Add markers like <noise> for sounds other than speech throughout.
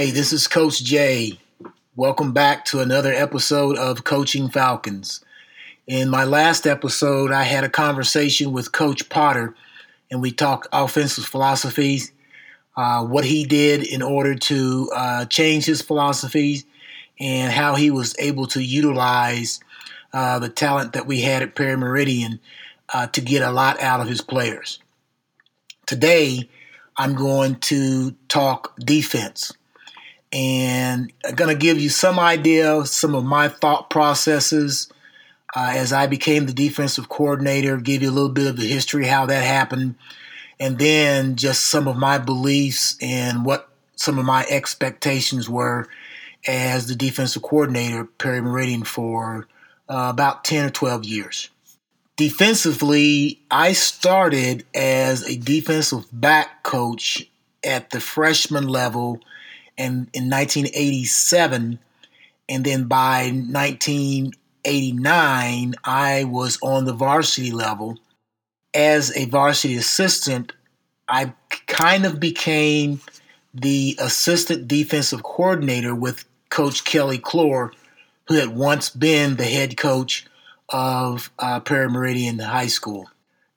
Hey, this is Coach Jay. Welcome back to another episode of Coaching Falcons. In my last episode, I had a conversation with Coach Potter, and we talked offensive philosophies, uh, what he did in order to uh, change his philosophies, and how he was able to utilize uh, the talent that we had at Perry Meridian uh, to get a lot out of his players. Today, I'm going to talk defense and I'm going to give you some idea of some of my thought processes uh, as I became the defensive coordinator, give you a little bit of the history, how that happened, and then just some of my beliefs and what some of my expectations were as the defensive coordinator, Perry Meridian, for uh, about 10 or 12 years. Defensively, I started as a defensive back coach at the freshman level and in 1987 and then by 1989 I was on the varsity level as a varsity assistant I kind of became the assistant defensive coordinator with coach Kelly Clore who had once been the head coach of uh, Perry Meridian High School.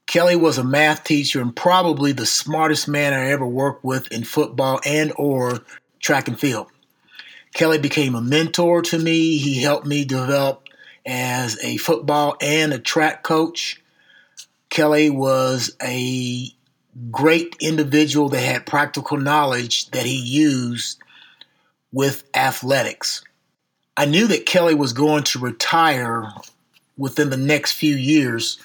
Kelly was a math teacher and probably the smartest man I ever worked with in football and or track and field. Kelly became a mentor to me. He helped me develop as a football and a track coach. Kelly was a great individual that had practical knowledge that he used with athletics. I knew that Kelly was going to retire within the next few years,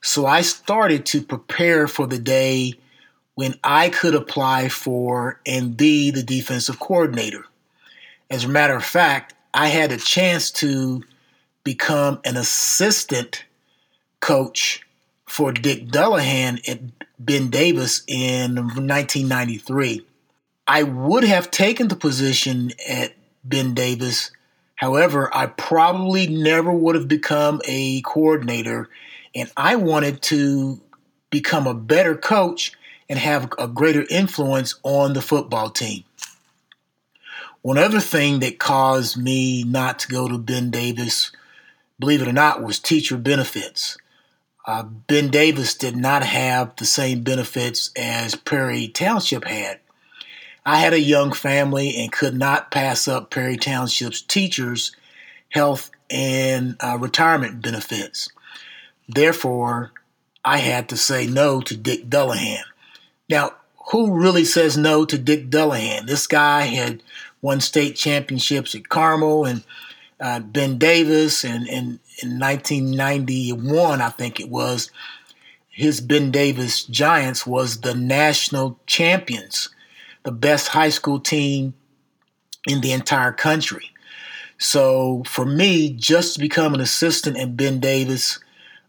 so I started to prepare for the day when I could apply for and be the defensive coordinator. As a matter of fact, I had a chance to become an assistant coach for Dick Dullaghan at Ben Davis in 1993. I would have taken the position at Ben Davis. However, I probably never would have become a coordinator, and I wanted to become a better coach and have a greater influence on the football team. One other thing that caused me not to go to Ben Davis, believe it or not, was teacher benefits. Uh, ben Davis did not have the same benefits as Perry Township had. I had a young family and could not pass up Perry Township's teachers' health and uh, retirement benefits. Therefore, I had to say no to Dick Dullaghan. Now, who really says no to Dick Dullaghan? This guy had won state championships at Carmel and uh, Ben Davis, and, and in 1991, I think it was, his Ben Davis Giants was the national champions, the best high school team in the entire country. So for me, just to become an assistant at Ben Davis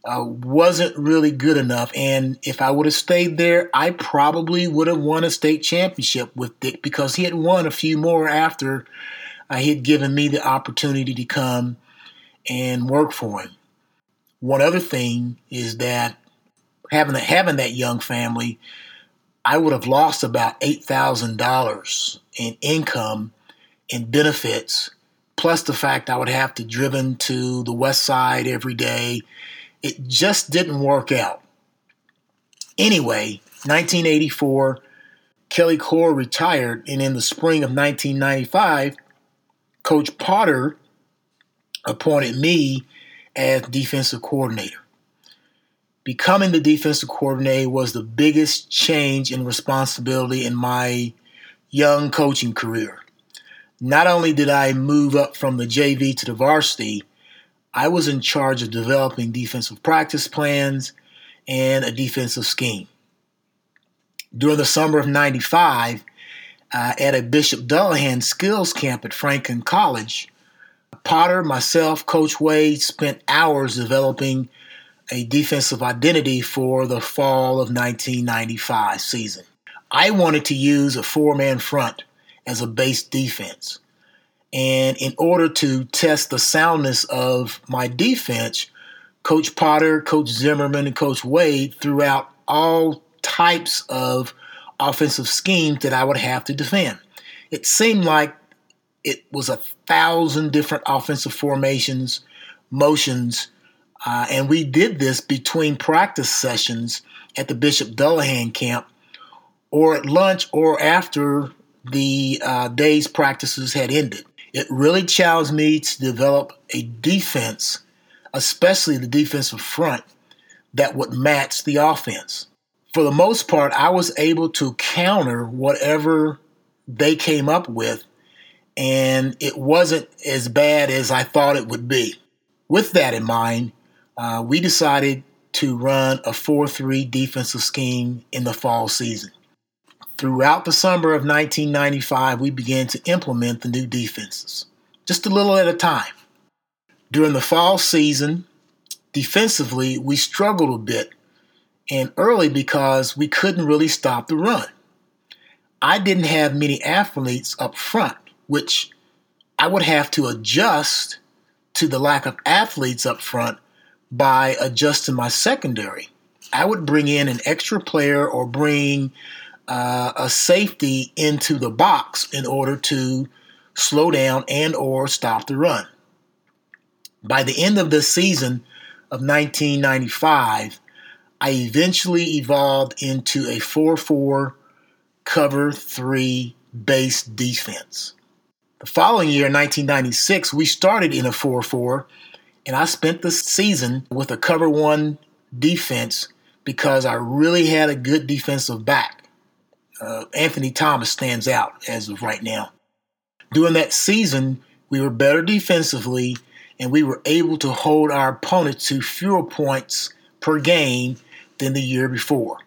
uh, wasn't really good enough. And if I would have stayed there, I probably would have won a state championship with Dick because he had won a few more after uh, he had given me the opportunity to come and work for him. One other thing is that having having that young family, I would have lost about eight thousand dollars in income and benefits, plus the fact I would have to driven to the west side every day it just didn't work out. Anyway, 1984, Kelly Clore retired, and in the spring of 1995, Coach Potter appointed me as defensive coordinator. Becoming the defensive coordinator was the biggest change in responsibility in my young coaching career. Not only did I move up from the JV to the varsity, I was in charge of developing defensive practice plans and a defensive scheme. During the summer of 95, uh, at a Bishop Dullahan skills camp at Franklin College, Potter, myself, Coach Wade spent hours developing a defensive identity for the fall of 1995 season. I wanted to use a four man front as a base defense. And in order to test the soundness of my defense, Coach Potter, Coach Zimmerman, and Coach Wade threw out all types of offensive schemes that I would have to defend. it seemed like it was a thousand different offensive formations, motions, uh, and we did this between practice sessions at the Bishop Dullahan camp or at lunch or after the uh, day's practices had ended. It really challenged me to develop a defense, especially the defensive front, that would match the offense. For the most part, I was able to counter whatever they came up with, and it wasn't as bad as I thought it would be. With that in mind, uh, we decided to run a 4 3 defensive scheme in the fall season. Throughout the summer of 1995, we began to implement the new defenses, just a little at a time. During the fall season, defensively, we struggled a bit, and early because we couldn't really stop the run. I didn't have many athletes up front, which I would have to adjust to the lack of athletes up front by adjusting my secondary. I would bring in an extra player or bring uh, a safety into the box in order to slow down and or stop the run. By the end of the season of 1995, I eventually evolved into a 4-4 cover 3 base defense. The following year, 1996, we started in a 4-4 and I spent the season with a cover 1 defense because I really had a good defensive back uh, Anthony Thomas stands out as of right now. During that season, we were better defensively and we were able to hold our opponent to fewer points per game than the year before.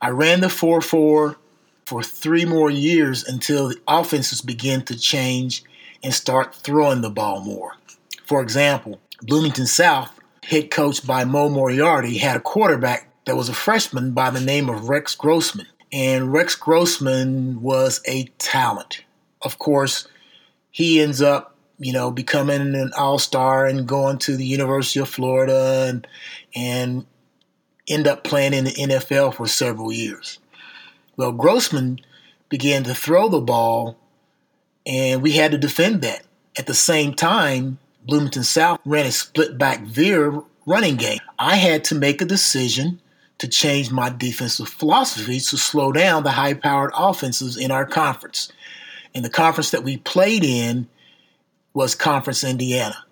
I ran the 4 4 for three more years until the offenses began to change and start throwing the ball more. For example, Bloomington South, head coached by Mo Moriarty, had a quarterback that was a freshman by the name of Rex Grossman and Rex Grossman was a talent. Of course, he ends up, you know, becoming an all-star and going to the University of Florida and and end up playing in the NFL for several years. Well, Grossman began to throw the ball and we had to defend that. At the same time, Bloomington South ran a split back veer running game. I had to make a decision to change my defensive philosophy to slow down the high powered offenses in our conference. And the conference that we played in was Conference Indiana.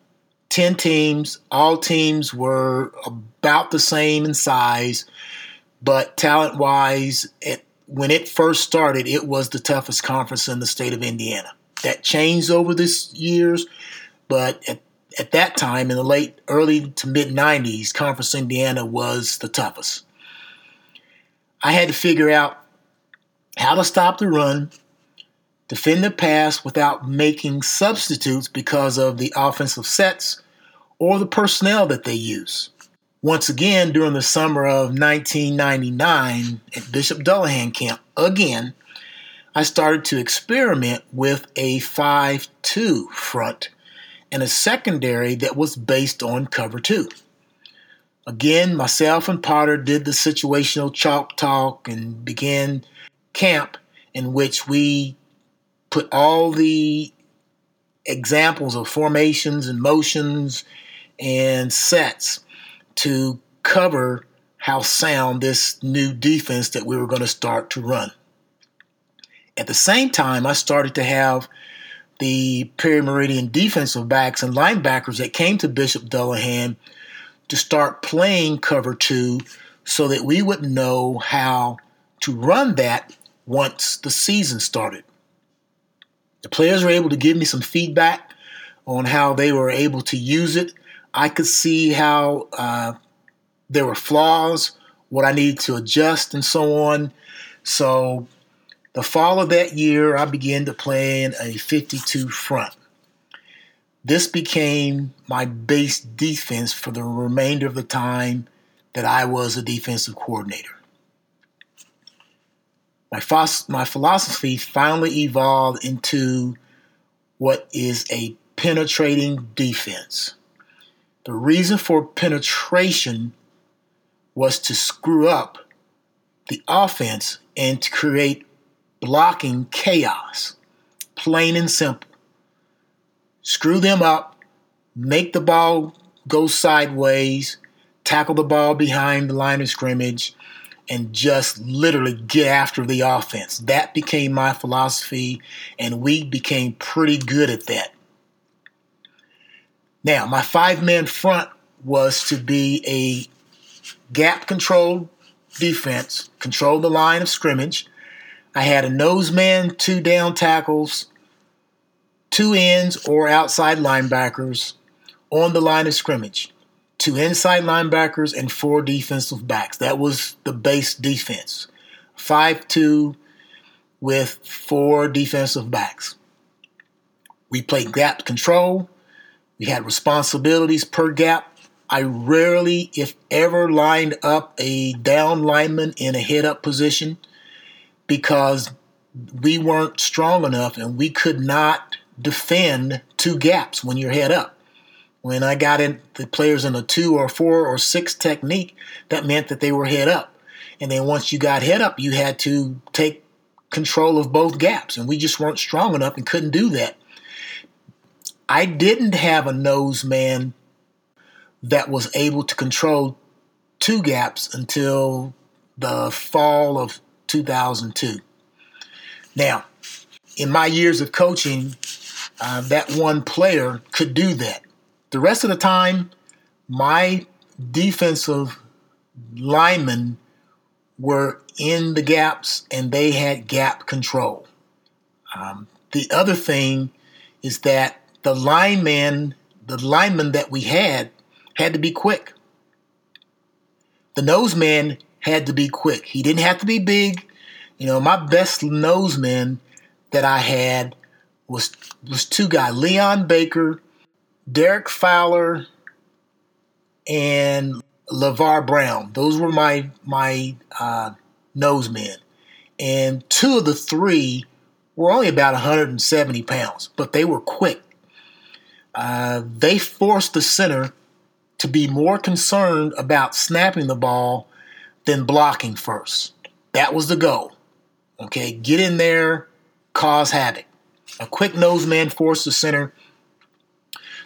10 teams, all teams were about the same in size, but talent wise, when it first started, it was the toughest conference in the state of Indiana. That changed over the years, but at, at that time, in the late, early to mid 90s, Conference Indiana was the toughest. I had to figure out how to stop the run, defend the pass without making substitutes because of the offensive sets or the personnel that they use. Once again, during the summer of 1999 at Bishop Dullahan Camp, again, I started to experiment with a 5 2 front and a secondary that was based on cover 2. Again, myself and Potter did the situational chalk talk and began camp in which we put all the examples of formations and motions and sets to cover how sound this new defense that we were going to start to run. At the same time, I started to have the Perry Meridian defensive backs and linebackers that came to Bishop Dullahan to start playing cover two so that we would know how to run that once the season started. The players were able to give me some feedback on how they were able to use it. I could see how uh, there were flaws, what I needed to adjust, and so on. So, the fall of that year, I began to play in a 52 front. This became my base defense for the remainder of the time that I was a defensive coordinator. My, my philosophy finally evolved into what is a penetrating defense. The reason for penetration was to screw up the offense and to create blocking chaos. plain and simple. Screw them up, make the ball go sideways, tackle the ball behind the line of scrimmage, and just literally get after the offense. That became my philosophy, and we became pretty good at that. Now, my five man front was to be a gap controlled defense, control the line of scrimmage. I had a nose man, two down tackles, two ends or outside linebackers on the line of scrimmage two inside linebackers, and four defensive backs. That was the base defense. 5 2 with four defensive backs. We played gap control. We had responsibilities per gap. I rarely, if ever, lined up a down lineman in a head up position because we weren't strong enough and we could not defend two gaps when you're head up. When I got in the players in a two or four or six technique, that meant that they were head up. And then once you got head up, you had to take control of both gaps. And we just weren't strong enough and couldn't do that. I didn't have a nose man that was able to control two gaps until the fall of 2002. Now, in my years of coaching, uh, that one player could do that. The rest of the time, my defensive linemen were in the gaps and they had gap control. Um, the other thing is that the lineman, the lineman that we had, had to be quick. The nose man had to be quick. He didn't have to be big. You know, my best nose man that I had was was two guys, Leon Baker Derek Fowler and LeVar Brown. Those were my my uh, nosemen. And two of the three were only about 170 pounds, but they were quick. Uh, they forced the center to be more concerned about snapping the ball than blocking first. That was the goal. Okay, get in there, cause havoc. A quick nose man forced the center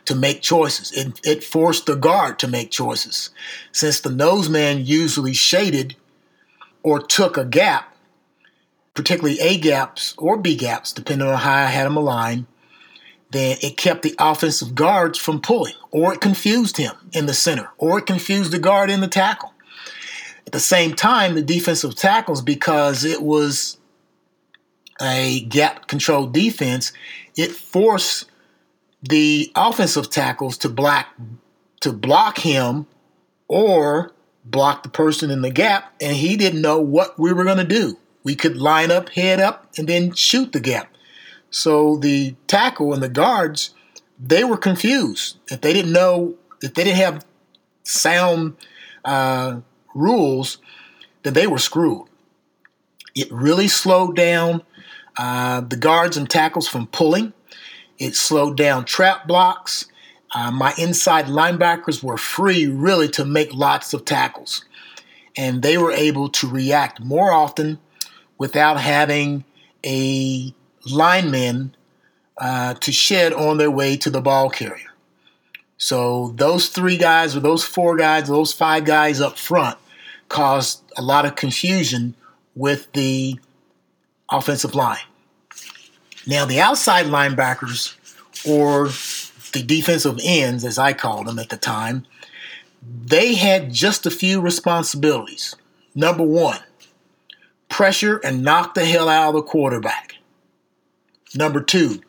to make choices. It, it forced the guard to make choices. Since the nose man usually shaded or took a gap, particularly A gaps or B gaps, depending on how I had him aligned, then it kept the offensive guards from pulling, or it confused him in the center, or it confused the guard in the tackle. At the same time, the defensive tackles, because it was a gap controlled defense, it forced the offensive tackles to block to block him or block the person in the gap, and he didn't know what we were going to do. We could line up, head up, and then shoot the gap. So the tackle and the guards, they were confused. If they didn't know, if they didn't have sound uh, rules, then they were screwed. It really slowed down uh, the guards and tackles from pulling. It slowed down trap blocks. Uh, my inside linebackers were free, really, to make lots of tackles. And they were able to react more often without having a lineman uh, to shed on their way to the ball carrier. So those three guys, or those four guys, those five guys up front caused a lot of confusion with the offensive line. Now, the outside linebackers, or the defensive ends, as I called them at the time, they had just a few responsibilities. Number one, pressure and knock the hell out of the quarterback. Number two,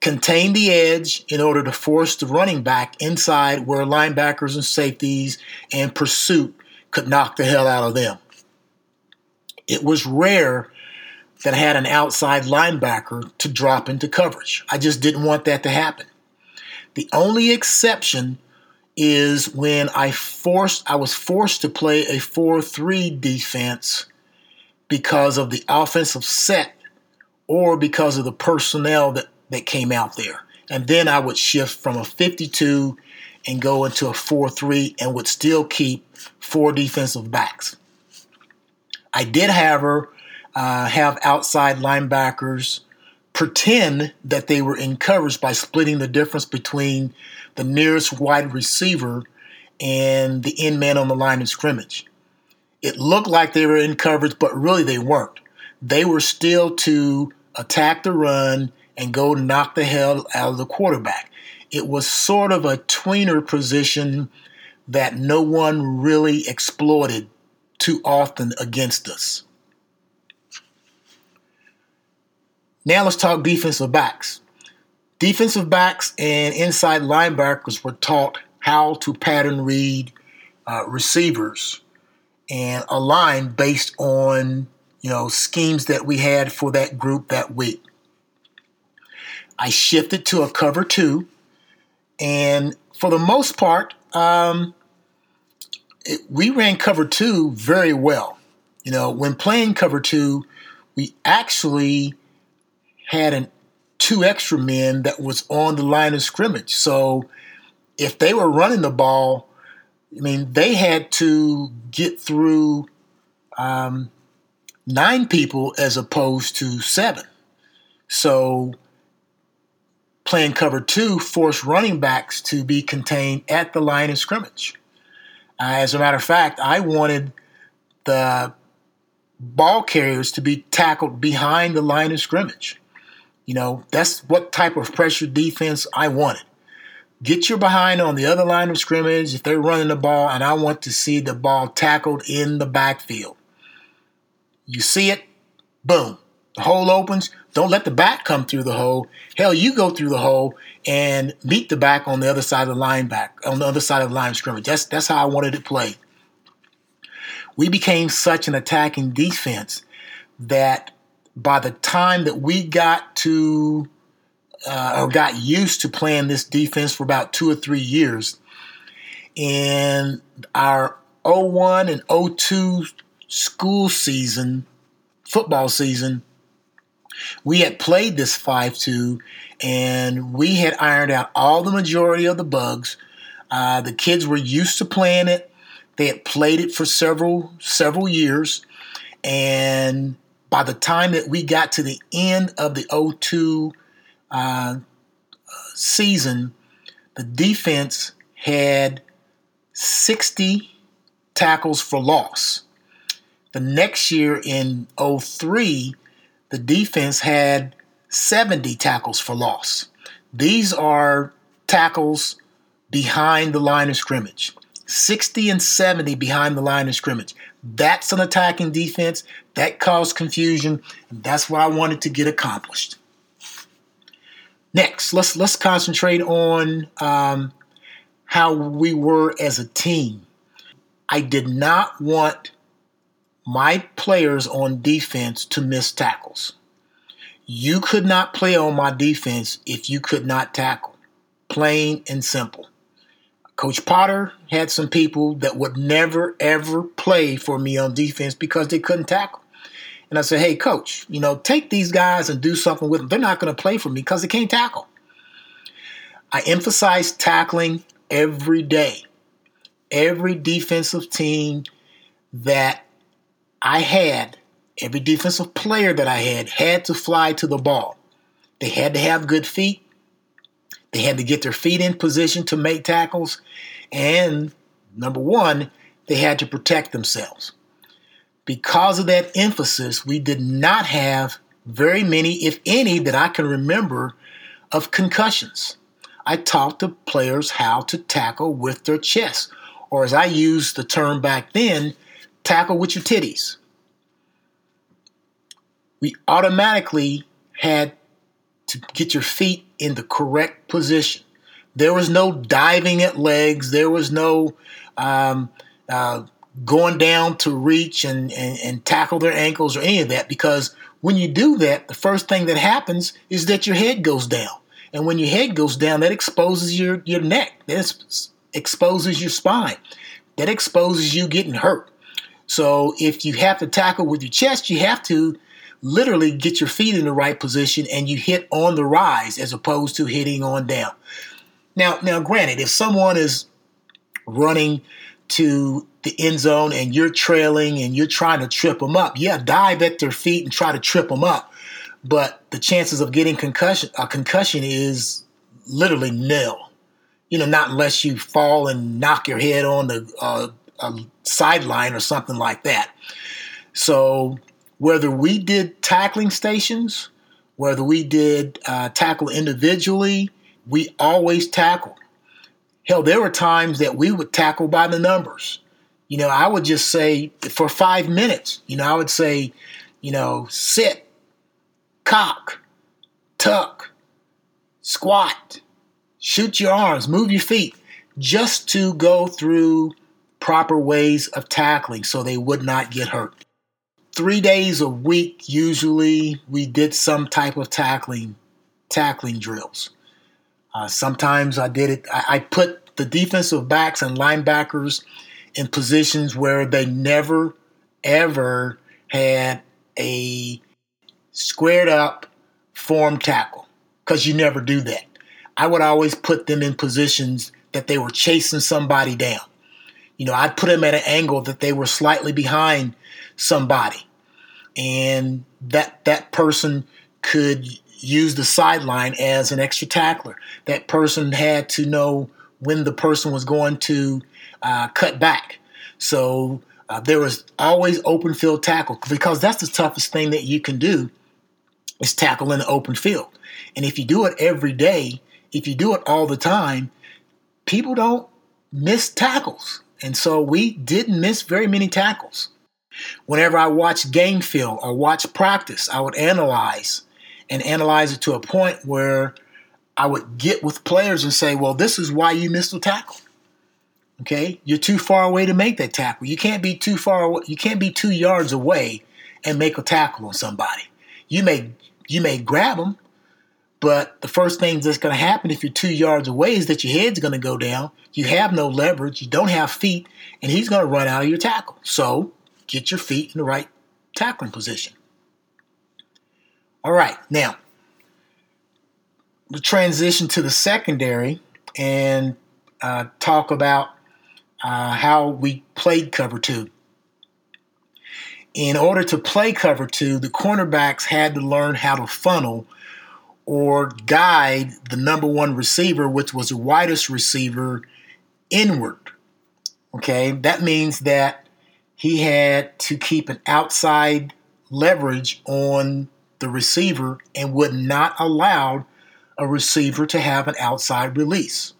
contain the edge in order to force the running back inside where linebackers and safeties and pursuit could knock the hell out of them. It was rare that had an outside linebacker to drop into coverage. I just didn't want that to happen. The only exception is when I forced I was forced to play a 4-3 defense because of the offensive set or because of the personnel that, that came out there. And then I would shift from a 52 and go into a 4-3 and would still keep four defensive backs. I did, however, uh, have outside linebackers pretend that they were in coverage by splitting the difference between the nearest wide receiver and the end man on the line of scrimmage. It looked like they were in coverage, but really they weren't. They were still to attack the run and go knock the hell out of the quarterback. It was sort of a tweener position that no one really exploited too often against us. Now let's talk defensive backs. Defensive backs and inside linebackers were taught how to pattern read uh, receivers and align based on you know schemes that we had for that group that week. I shifted to a cover two, and for the most part, um, it, we ran cover two very well. You know, when playing cover two, we actually had an two extra men that was on the line of scrimmage. So if they were running the ball, I mean, they had to get through um, nine people as opposed to seven. So playing cover two forced running backs to be contained at the line of scrimmage. Uh, as a matter of fact, I wanted the ball carriers to be tackled behind the line of scrimmage. You know, that's what type of pressure defense I wanted. Get your behind on the other line of scrimmage if they're running the ball, and I want to see the ball tackled in the backfield. You see it, boom. The hole opens. Don't let the back come through the hole. Hell, you go through the hole and meet the back on the other side of the line back, on the other side of the line scrimmage. That's that's how I wanted it played. We became such an attacking defense that by the time that we got to uh, or got used to playing this defense for about two or three years, in our 01 and 02 school season, football season, we had played this 5 2 and we had ironed out all the majority of the bugs. Uh, the kids were used to playing it. They had played it for several several years, and by the time that we got to the end of the 02 uh, season, the defense had 60 tackles for loss. The next year in 03, the defense had 70 tackles for loss. These are tackles behind the line of scrimmage. 60 and 70 behind the line of scrimmage. That's an attacking defense. That caused confusion, and that's what I wanted to get accomplished. Next, let's let's concentrate on um, how we were as a team. I did not want my players on defense to miss tackles. You could not play on my defense if you could not tackle. Plain and simple. Coach Potter had some people that would never ever play for me on defense because they couldn't tackle. And I said, hey, coach, you know, take these guys and do something with them. They're not going to play for me because they can't tackle. I emphasize tackling every day. Every defensive team that I had, every defensive player that I had, had to fly to the ball. They had to have good feet. They had to get their feet in position to make tackles. And number one, they had to protect themselves. Because of that emphasis, we did not have very many, if any, that I can remember of concussions. I taught the players how to tackle with their chest, or as I used the term back then, tackle with your titties. We automatically had to get your feet in the correct position. There was no diving at legs. There was no um, uh, going down to reach and, and, and tackle their ankles or any of that because when you do that, the first thing that happens is that your head goes down. And when your head goes down, that exposes your, your neck, that exposes your spine, that exposes you getting hurt. So if you have to tackle with your chest, you have to literally get your feet in the right position and you hit on the rise as opposed to hitting on down. Now, now, granted, if someone is running to the end zone and you're trailing and you're trying to trip them up, yeah, dive at their feet and try to trip them up. but the chances of getting concussion a concussion is literally nil. You know, not unless you fall and knock your head on the uh, sideline or something like that. So whether we did tackling stations, whether we did uh, tackle individually, we always tackled. Hell, there were times that we would tackle by the numbers. You know, I would just say for five minutes, you know, I would say, you know, sit, cock, tuck, squat, shoot your arms, move your feet, just to go through proper ways of tackling so they would not get hurt. Three days a week, usually, we did some type of tackling, tackling drills. Uh, sometimes I did it. I, I put the defensive backs and linebackers in positions where they never, ever had a squared up form tackle because you never do that. I would always put them in positions that they were chasing somebody down. You know, I'd put them at an angle that they were slightly behind somebody, and that that person could use the sideline as an extra tackler. That person had to know when the person was going to uh, cut back. So uh, there was always open field tackle because that's the toughest thing that you can do is tackle in the open field. And if you do it every day, if you do it all the time, people don't miss tackles. And so we didn't miss very many tackles. Whenever I watched game film or watch practice, I would analyze and analyze it to a point where I would get with players and say, well, this is why you missed a tackle. Okay, you're too far away to make that tackle. You can't be too far. Away, you can't be two yards away and make a tackle on somebody. You may you may grab them, but the first thing that's going to happen if you're two yards away is that your head's going to go down. You have no leverage. You don't have feet, and he's going to run out of your tackle. So get your feet in the right tackling position. All right, now we transition to the secondary and uh, talk about uh, how we played cover two. In order to play cover two, the cornerbacks had to learn how to funnel or guide the number one receiver, which was the widest receiver, inward. Okay, that means that he had to keep an outside leverage on the receiver and would not allow a receiver to have an outside release.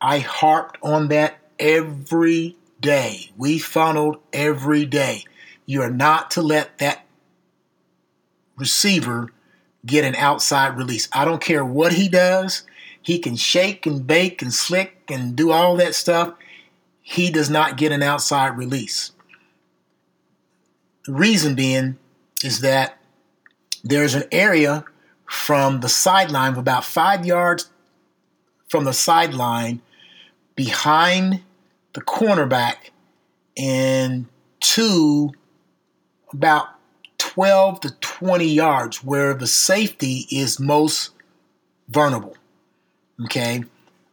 I harped on that every day. We funneled every day. You are not to let that receiver get an outside release. I don't care what he does. He can shake and bake and slick and do all that stuff. He does not get an outside release. The reason being is that there's an area from the sideline of about five yards from the sideline behind the cornerback and to about 12 to 20 yards where the safety is most vulnerable. Okay.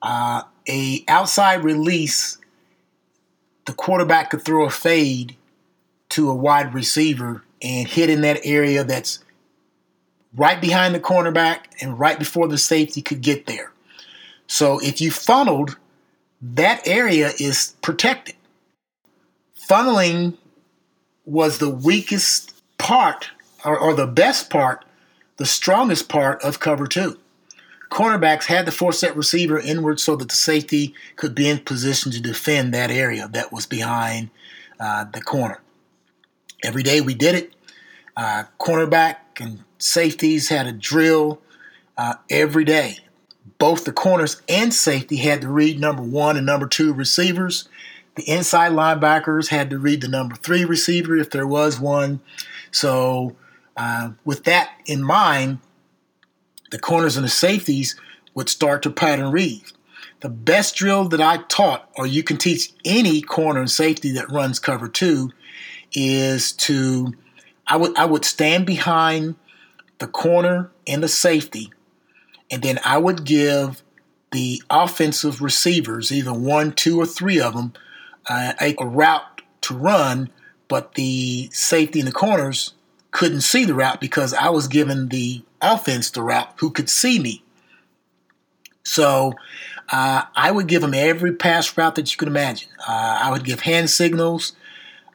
Uh, a outside release, the quarterback could throw a fade to a wide receiver and hit in that area that's right behind the cornerback and right before the safety could get there. So if you funneled that area is protected. Funneling was the weakest part, or, or the best part, the strongest part of cover two. Cornerbacks had to force that receiver inward so that the safety could be in position to defend that area that was behind uh, the corner. Every day we did it. Uh, cornerback and safeties had a drill uh, every day both the corners and safety had to read number one and number two receivers. The inside linebackers had to read the number three receiver if there was one. So, uh, with that in mind, the corners and the safeties would start to pattern read. The best drill that I taught, or you can teach any corner and safety that runs cover two, is to I would I would stand behind the corner and the safety and then I would give the offensive receivers, either one, two, or three of them, uh, a, a route to run, but the safety in the corners couldn't see the route because I was giving the offense the route who could see me. So uh, I would give them every pass route that you could imagine. Uh, I would give hand signals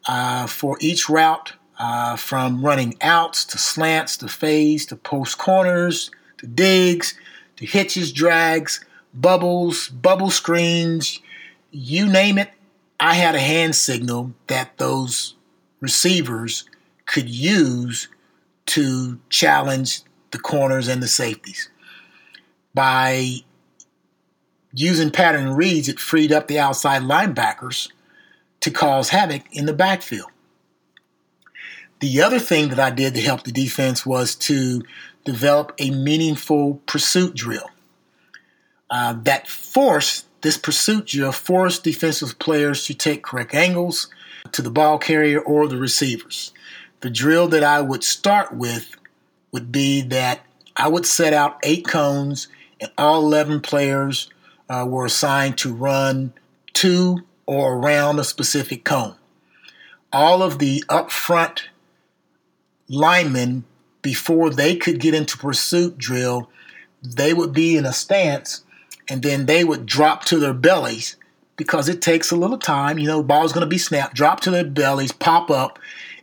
uh, for each route, uh, from running outs to slants to fades to post corners to digs to hitches, drags, bubbles, bubble screens, you name it. I had a hand signal that those receivers could use to challenge the corners and the safeties. By using pattern reads, it freed up the outside linebackers to cause havoc in the backfield. The other thing that I did to help the defense was to develop a meaningful pursuit drill uh, that forced this pursuit drill forced defensive players to take correct angles to the ball carrier or the receivers. The drill that I would start with would be that I would set out eight cones, and all 11 players uh, were assigned to run to or around a specific cone. All of the upfront linemen, before they could get into pursuit drill, they would be in a stance and then they would drop to their bellies because it takes a little time. You know, ball's going to be snapped, drop to their bellies, pop up,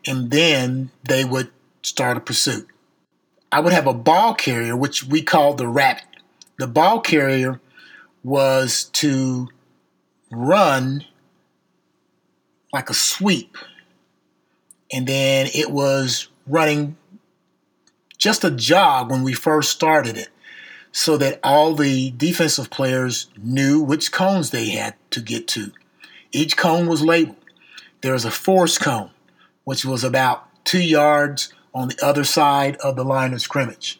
and then they would start a pursuit. I would have a ball carrier, which we called the rabbit. The ball carrier was to run like a sweep, and then it was running just a jog when we first started it so that all the defensive players knew which cones they had to get to. Each cone was labeled. There was a force cone, which was about two yards on the other side of the line of scrimmage.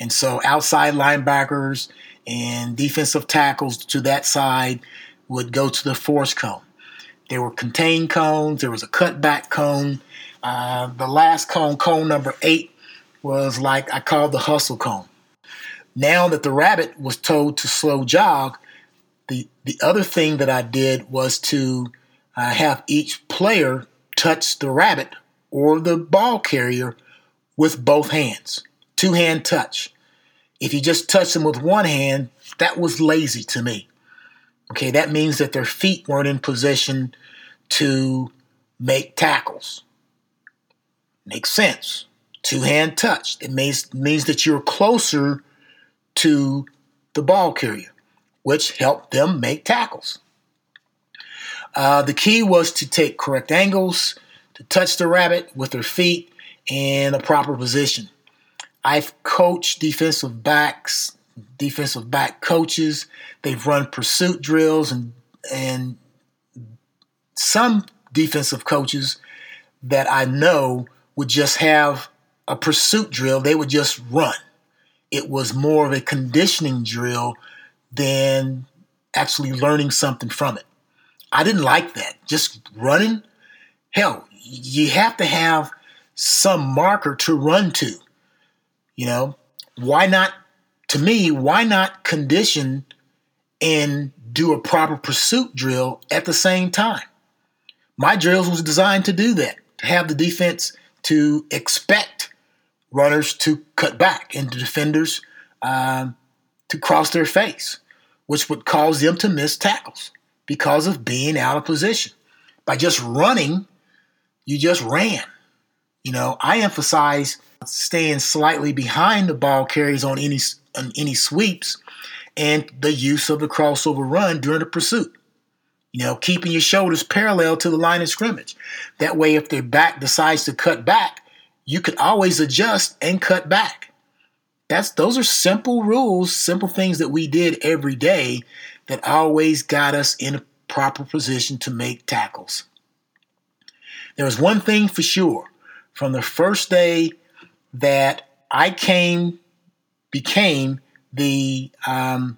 And so outside linebackers and defensive tackles to that side would go to the force cone. There were contained cones, there was a cutback cone. Uh, the last cone, cone number eight, was like I called the hustle cone. Now that the rabbit was told to slow jog, the, the other thing that I did was to uh, have each player touch the rabbit or the ball carrier with both hands, two hand touch. If you just touch them with one hand, that was lazy to me. Okay, that means that their feet weren't in position to make tackles. Makes sense. Two hand touch. It means means that you're closer to the ball carrier, which helped them make tackles. Uh, the key was to take correct angles, to touch the rabbit with their feet in a proper position. I've coached defensive backs, defensive back coaches. They've run pursuit drills and and some defensive coaches that I know would just have a pursuit drill. They would just run it was more of a conditioning drill than actually learning something from it. I didn't like that. Just running, hell, you have to have some marker to run to. You know, why not, to me, why not condition and do a proper pursuit drill at the same time? My drills was designed to do that, to have the defense to expect runners to cut back and defenders um, to cross their face, which would cause them to miss tackles because of being out of position. By just running, you just ran. You know, I emphasize staying slightly behind the ball carriers on any on any sweeps and the use of the crossover run during the pursuit. You know, keeping your shoulders parallel to the line of scrimmage. That way, if their back decides to cut back, you could always adjust and cut back. That's those are simple rules, simple things that we did every day that always got us in a proper position to make tackles. There was one thing for sure from the first day that I came, became the um,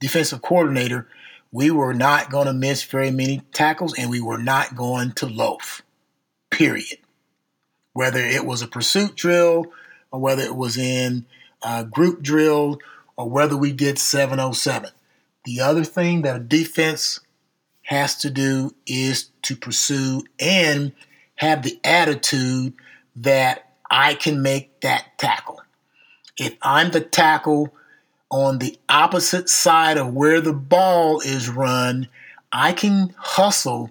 defensive coordinator, we were not going to miss very many tackles and we were not going to loaf. Period whether it was a pursuit drill or whether it was in a group drill or whether we did 707. The other thing that a defense has to do is to pursue and have the attitude that I can make that tackle. If I'm the tackle on the opposite side of where the ball is run, I can hustle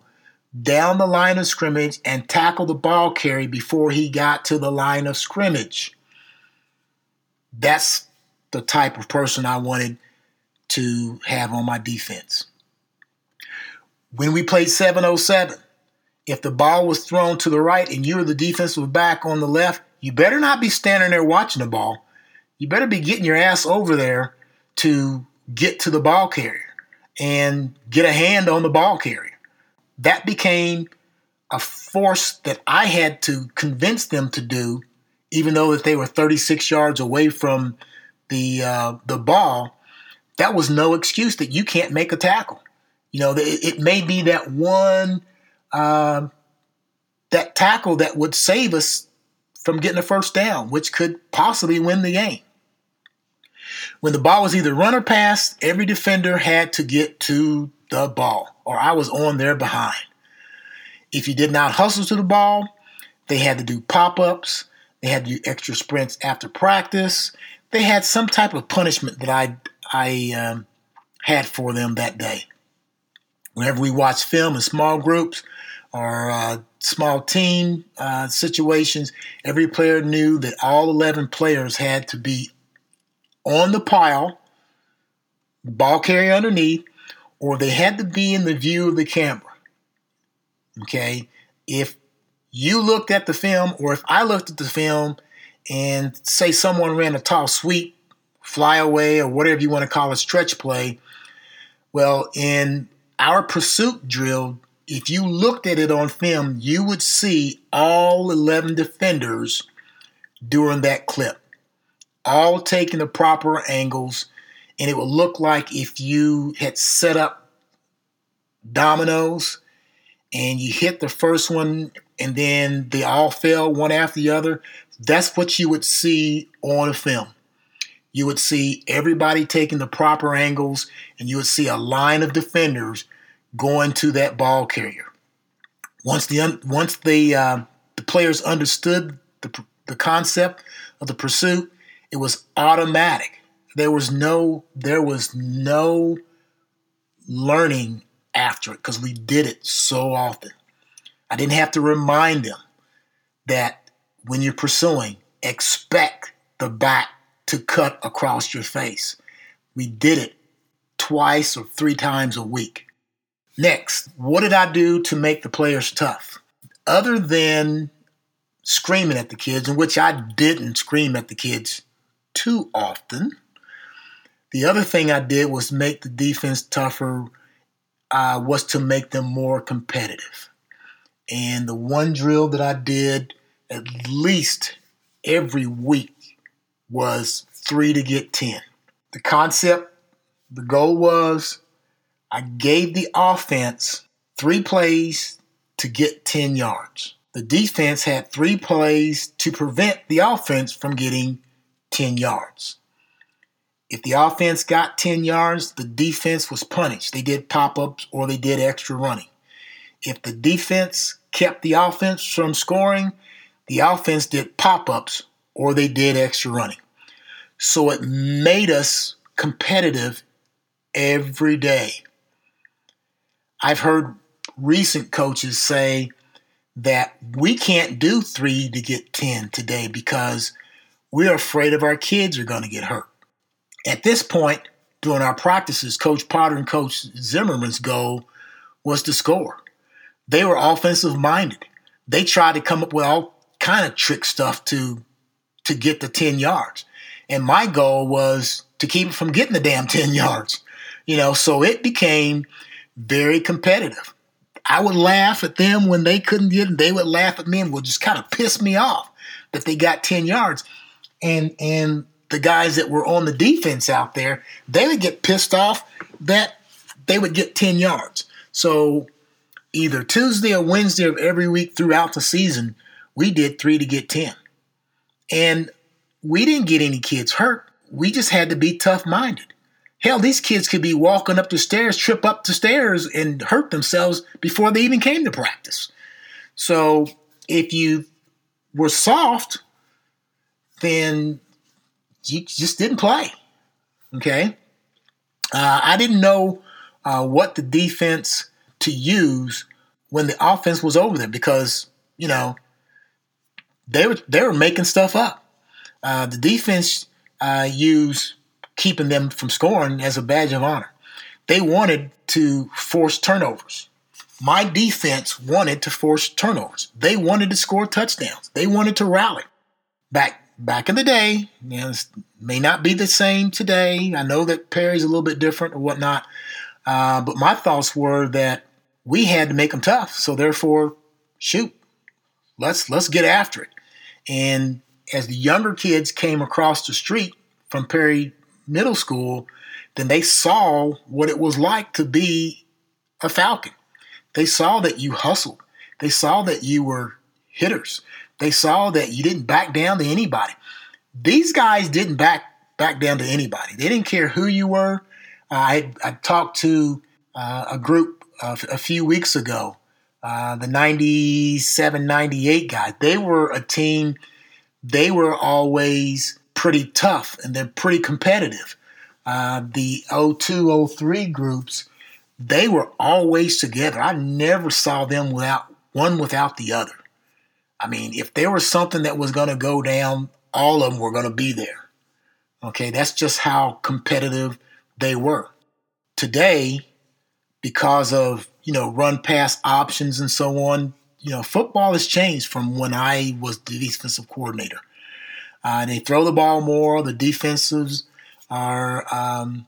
down the line of scrimmage and tackle the ball carry before he got to the line of scrimmage. That's the type of person I wanted to have on my defense. When we played 707, if the ball was thrown to the right and you're the defensive back on the left, you better not be standing there watching the ball. You better be getting your ass over there to get to the ball carrier and get a hand on the ball carrier. That became a force that I had to convince them to do, even though that they were 36 yards away from the uh, the ball. That was no excuse that you can't make a tackle. You know, it, it may be that one uh, that tackle that would save us from getting a first down, which could possibly win the game. When the ball was either run or passed, every defender had to get to the ball, or I was on their behind. If you did not hustle to the ball, they had to do pop ups, they had to do extra sprints after practice. They had some type of punishment that I, I um, had for them that day. Whenever we watched film in small groups or uh, small team uh, situations, every player knew that all 11 players had to be on the pile, ball carrier underneath, or they had to be in the view of the camera. Okay? If you looked at the film, or if I looked at the film and say someone ran a tall sweep, fly away, or whatever you want to call a stretch play, well, in our pursuit drill, if you looked at it on film, you would see all 11 defenders during that clip all taking the proper angles, and it would look like if you had set up dominoes and you hit the first one and then they all fell one after the other. That's what you would see on a film. You would see everybody taking the proper angles, and you would see a line of defenders going to that ball carrier. Once the once the uh, the players understood the the concept of the pursuit, it was automatic. There was no there was no learning after it because we did it so often. I didn't have to remind them that when you're pursuing, expect the back to cut across your face. We did it twice or three times a week. Next, what did I do to make the players tough? Other than screaming at the kids, in which I didn't scream at the kids too often. The other thing I did was make the defense tougher, uh, was to make them more competitive. And the one drill that I did at least every week was three to get 10. The concept, the goal was I gave the offense three plays to get 10 yards. The defense had three plays to prevent the offense from getting 10 yards. If the offense got 10 yards, the defense was punished. They did pop ups or they did extra running. If the defense kept the offense from scoring, the offense did pop ups or they did extra running. So it made us competitive every day. I've heard recent coaches say that we can't do three to get 10 today because we're afraid of our kids are going to get hurt. At this point, during our practices, Coach Potter and Coach Zimmerman's goal was to score. They were offensive minded. They tried to come up with all kind of trick stuff to to get the 10 yards. And my goal was to keep it from getting the damn 10 <laughs> yards. You know, so it became very competitive. I would laugh at them when they couldn't get it. They would laugh at me and would just kind of piss me off that they got 10 yards and and the guys that were on the defense out there, they would get pissed off that they would get 10 yards. So either Tuesday or Wednesday of every week throughout the season, we did three to get 10. And we didn't get any kids hurt. We just had to be tough minded. Hell, these kids could be walking up the stairs, trip up the stairs, and hurt themselves before they even came to practice. So if you were soft, then you just didn't play. Okay. Uh, I didn't know uh, what the defense to use when the offense was over there because you know they were they were making stuff up. Uh, the defense uh, used keeping them from scoring as a badge of honor. They wanted to force turnovers. My defense wanted to force turnovers. They wanted to score touchdowns. They wanted to rally. Back back in the day, you know, may not be the same today. I know that Perry's a little bit different or whatnot, uh, but my thoughts were that we had to make them tough. So therefore, shoot, let's let's get after it. And as the younger kids came across the street from Perry Middle School, then they saw what it was like to be a Falcon. They saw that you hustled. They saw that you were hitters. They saw that you didn't back down to anybody. These guys didn't back back down to anybody. They didn't care who you were. Uh, I, I talked to uh, a group a few weeks ago, uh, the 97 98 guys. They were a team, they were always pretty tough and they're pretty competitive. Uh, the 02 03 groups, they were always together. I never saw them without one without the other. I mean, if there was something that was going to go down, all of them were going to be there. Okay, that's just how competitive they were. Today, because of, you know, run pass options and so on, you know, football has changed from when I was the defensive coordinator. Uh, they throw the ball more. The defensives are um,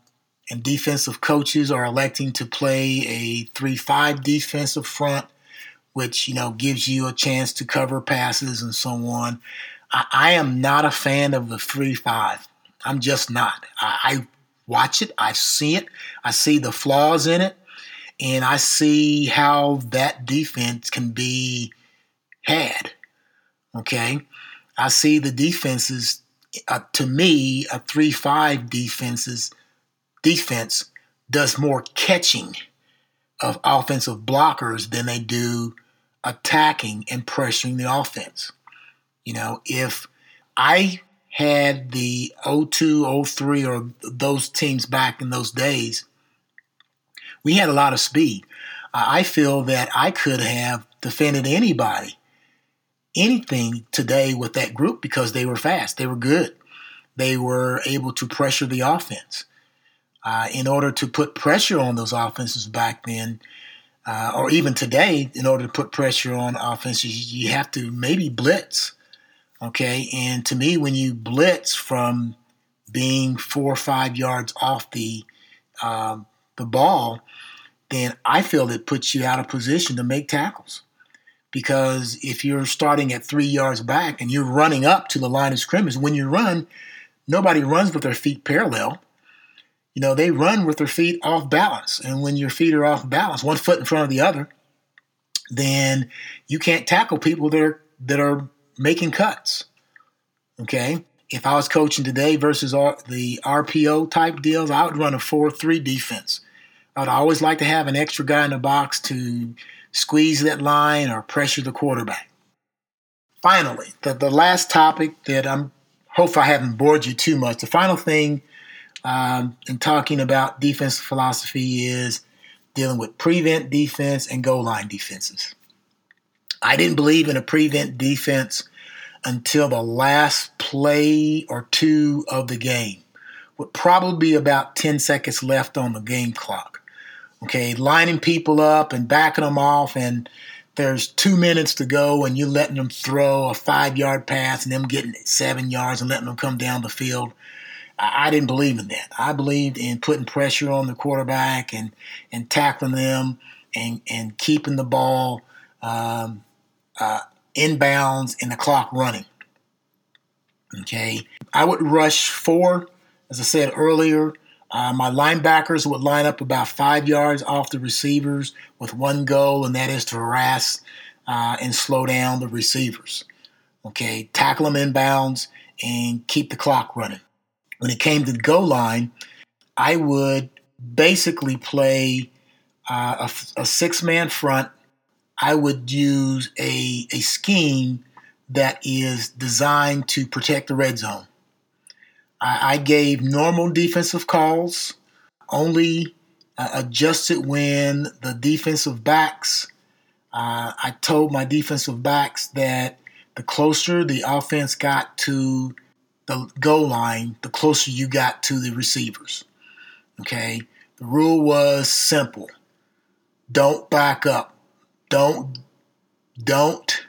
and defensive coaches are electing to play a three-five defensive front which you know gives you a chance to cover passes and so on. I, I am not a fan of the three five. I'm just not. I, I watch it. I see it. I see the flaws in it, and I see how that defense can be had. Okay, I see the defenses. Uh, to me, a three-five defenses defense does more catching of offensive blockers than they do attacking and pressuring the offense. You know, if I had the 02, 03 or those teams back in those days, we had a lot of speed. I feel that I could have defended anybody, anything today with that group because they were fast. They were good. They were able to pressure the offense. Uh, in order to put pressure on those offenses back then, uh, or even today, in order to put pressure on offenses, you have to maybe blitz. Okay, and to me, when you blitz from being four or five yards off the um, the ball, then I feel it puts you out of position to make tackles. Because if you're starting at three yards back and you're running up to the line of scrimmage, when you run, nobody runs with their feet parallel you know, they run with their feet off balance. And when your feet are off balance, one foot in front of the other, then you can't tackle people that are that are making cuts. Okay? If I was coaching today versus the RPO type deals, I would run a 4-3 defense. I'd always like to have an extra guy in the box to squeeze that line or pressure the quarterback. Finally, the, the last topic that I'm hope I haven't bored you too much. The final thing um, and talking about defensive philosophy is dealing with prevent defense and goal line defenses. I didn't believe in a prevent defense until the last play or two of the game, with probably be about 10 seconds left on the game clock. Okay, lining people up and backing them off, and there's two minutes to go, and you're letting them throw a five yard pass and them getting seven yards and letting them come down the field. I didn't believe in that. I believed in putting pressure on the quarterback and and tackling them and and keeping the ball um, uh, inbounds and the clock running. Okay, I would rush four, as I said earlier. Uh, my linebackers would line up about five yards off the receivers with one goal, and that is to harass uh, and slow down the receivers. Okay, tackle them inbounds and keep the clock running when it came to the goal line, I would basically play uh, a, a six man front. I would use a, a scheme that is designed to protect the red zone. I, I gave normal defensive calls, only uh, adjusted when the defensive backs. Uh, I told my defensive backs that the closer the offense got to the goal line, the closer you got to the receivers. Okay, the rule was simple: don't back up, don't don't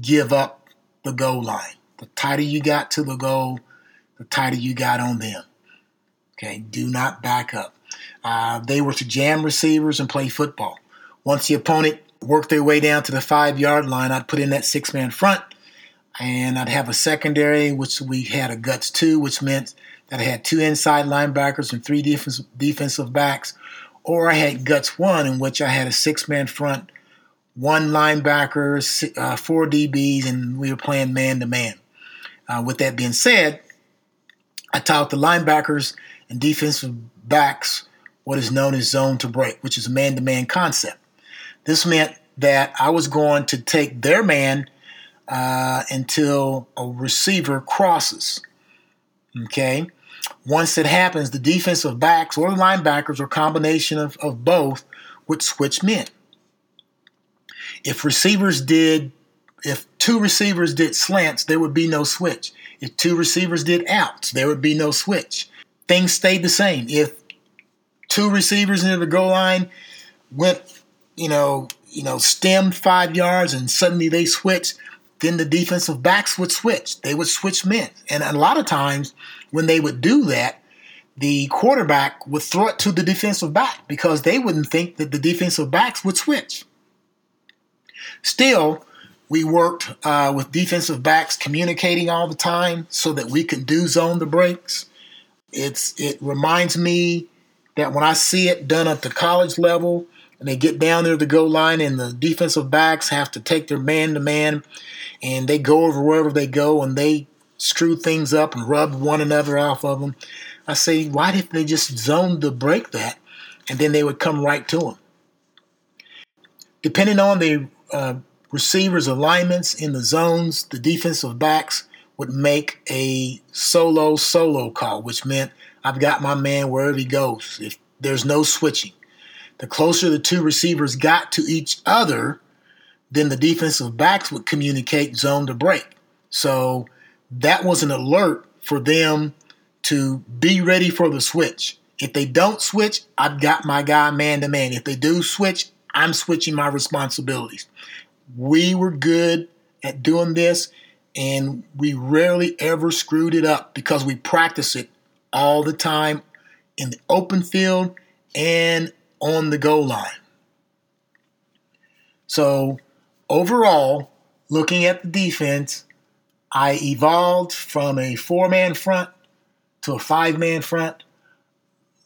give up the goal line. The tighter you got to the goal, the tighter you got on them. Okay, do not back up. Uh, they were to jam receivers and play football. Once the opponent worked their way down to the five yard line, I'd put in that six man front and I'd have a secondary, which we had a guts two, which meant that I had two inside linebackers and three defensive defensive backs, or I had guts one, in which I had a six man front, one linebacker, uh, four DBs, and we were playing man to man. With that being said, I taught the linebackers and defensive backs what is known as zone to break, which is a man to man concept. This meant that I was going to take their man uh, until a receiver crosses. Okay. Once it happens, the defensive backs or the linebackers or combination of, of both would switch men. If receivers did, if two receivers did slants, there would be no switch. If two receivers did outs, there would be no switch. Things stayed the same. If two receivers near the goal line went, you know, you know, stemmed five yards and suddenly they switched, then the defensive backs would switch. They would switch men. And a lot of times when they would do that, the quarterback would throw it to the defensive back because they wouldn't think that the defensive backs would switch. Still, we worked uh, with defensive backs communicating all the time so that we could do zone the breaks. It's it reminds me that when I see it done at the college level and they get down there to the goal line and the defensive backs have to take their man to man and they go over wherever they go and they screw things up and rub one another off of them. I say, why didn't they just zone to break that? And then they would come right to them. Depending on the uh, receivers' alignments in the zones, the defensive backs would make a solo solo call, which meant I've got my man wherever he goes. If there's no switching, the closer the two receivers got to each other, then the defensive backs would communicate zone to break. So that was an alert for them to be ready for the switch. If they don't switch, I've got my guy man to man. If they do switch, I'm switching my responsibilities. We were good at doing this, and we rarely ever screwed it up because we practice it all the time in the open field and on the goal line. So overall, looking at the defense, I evolved from a four man front to a five man front.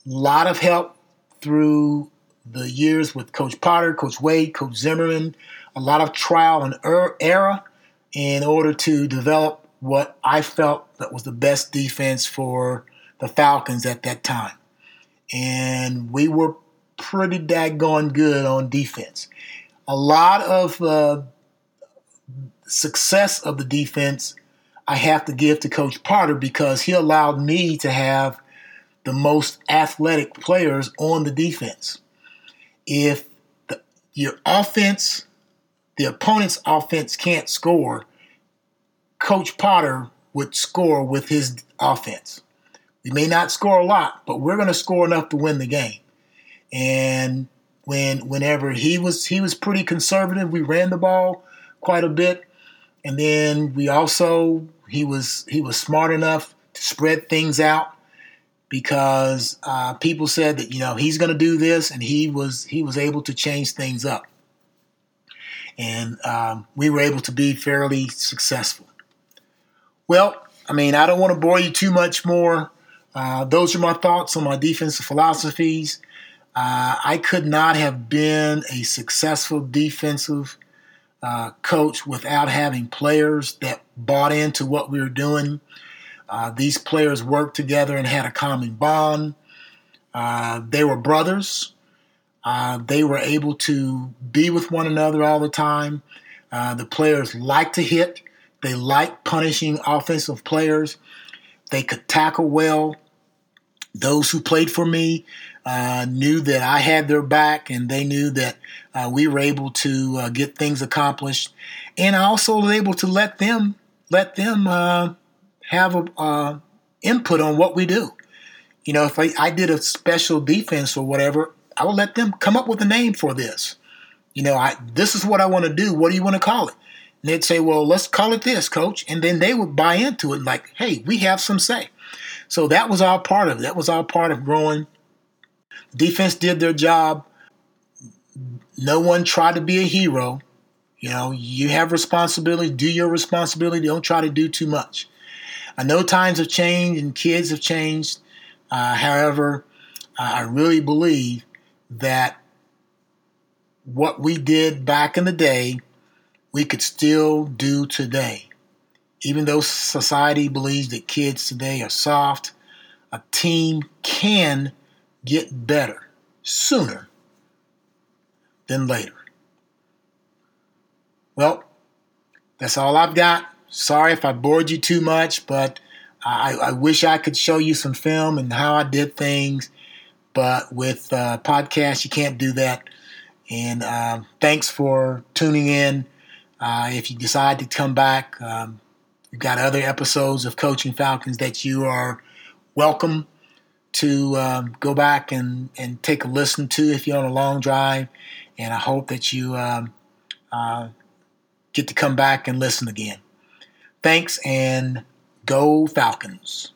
A lot of help through the years with Coach Potter, Coach Wade, Coach Zimmerman, a lot of trial and er- error in order to develop what I felt that was the best defense for the Falcons at that time. And we were pretty daggone good on defense a lot of uh, success of the defense I have to give to Coach Potter because he allowed me to have the most athletic players on the defense. If the, your offense, the opponent's offense can't score, Coach Potter would score with his offense. We may not score a lot, but we're going to score enough to win the game. And when whenever he was he was pretty conservative. We ran the ball quite a bit, and then we also he was he was smart enough to spread things out because uh, people said that you know he's going to do this, and he was he was able to change things up, and um, we were able to be fairly successful. Well, I mean, I don't want to bore you too much more. Uh, those are my thoughts on my defensive philosophies. Uh, I could not have been a successful defensive uh, coach without having players that bought into what we were doing. Uh, these players worked together and had a common bond. Uh, they were brothers. Uh, they were able to be with one another all the time. Uh, the players liked to hit. They liked punishing offensive players. They could tackle well. Those who played for me uh, knew that I had their back, and they knew that uh, we were able to uh, get things accomplished. And I also was able to let them let them uh, have a uh, input on what we do. You know, if I, I did a special defense or whatever, I would let them come up with a name for this. You know, I this is what I want to do. What do you want to call it? And they'd say, well, let's call it this, coach. And then they would buy into it like, hey, we have some say. So that was all part of it. That was all part of growing Defense did their job. No one tried to be a hero. You know, you have responsibility, do your responsibility, don't try to do too much. I know times have changed and kids have changed. Uh, however, I really believe that what we did back in the day, we could still do today. Even though society believes that kids today are soft, a team can get better sooner than later. Well, that's all I've got. Sorry if I bored you too much, but I, I wish I could show you some film and how I did things. But with uh, podcasts, you can't do that. And uh, thanks for tuning in. Uh, if you decide to come back, um, we've got other episodes of Coaching Falcons that you are welcome to um, go back and, and take a listen to if you're on a long drive. And I hope that you um, uh, get to come back and listen again. Thanks and go Falcons.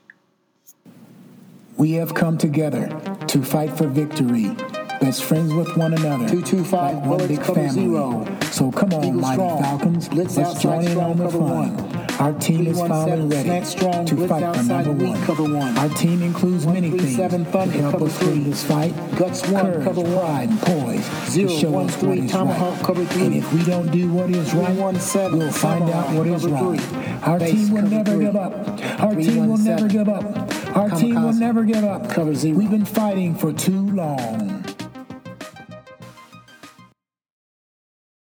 We have come together to fight for victory best friends with one another. 225 like one big family. Zero. So come on, Eagle mighty strong. Falcons, Blitz let's join in on the fun. One. Our team is finally ready strong, to fight for number one. Cover one. Our team includes many things to help us win this fight. Guts one, Courage, cover pride, and poise Zero, to show one, us three, what tomahawk, right. Cover three. And if we don't do what is right, one, seven, we'll find out what is wrong. Our team will never give up. Our team will never give up. Our team will never give up. Cover zero. We've been fighting for too long.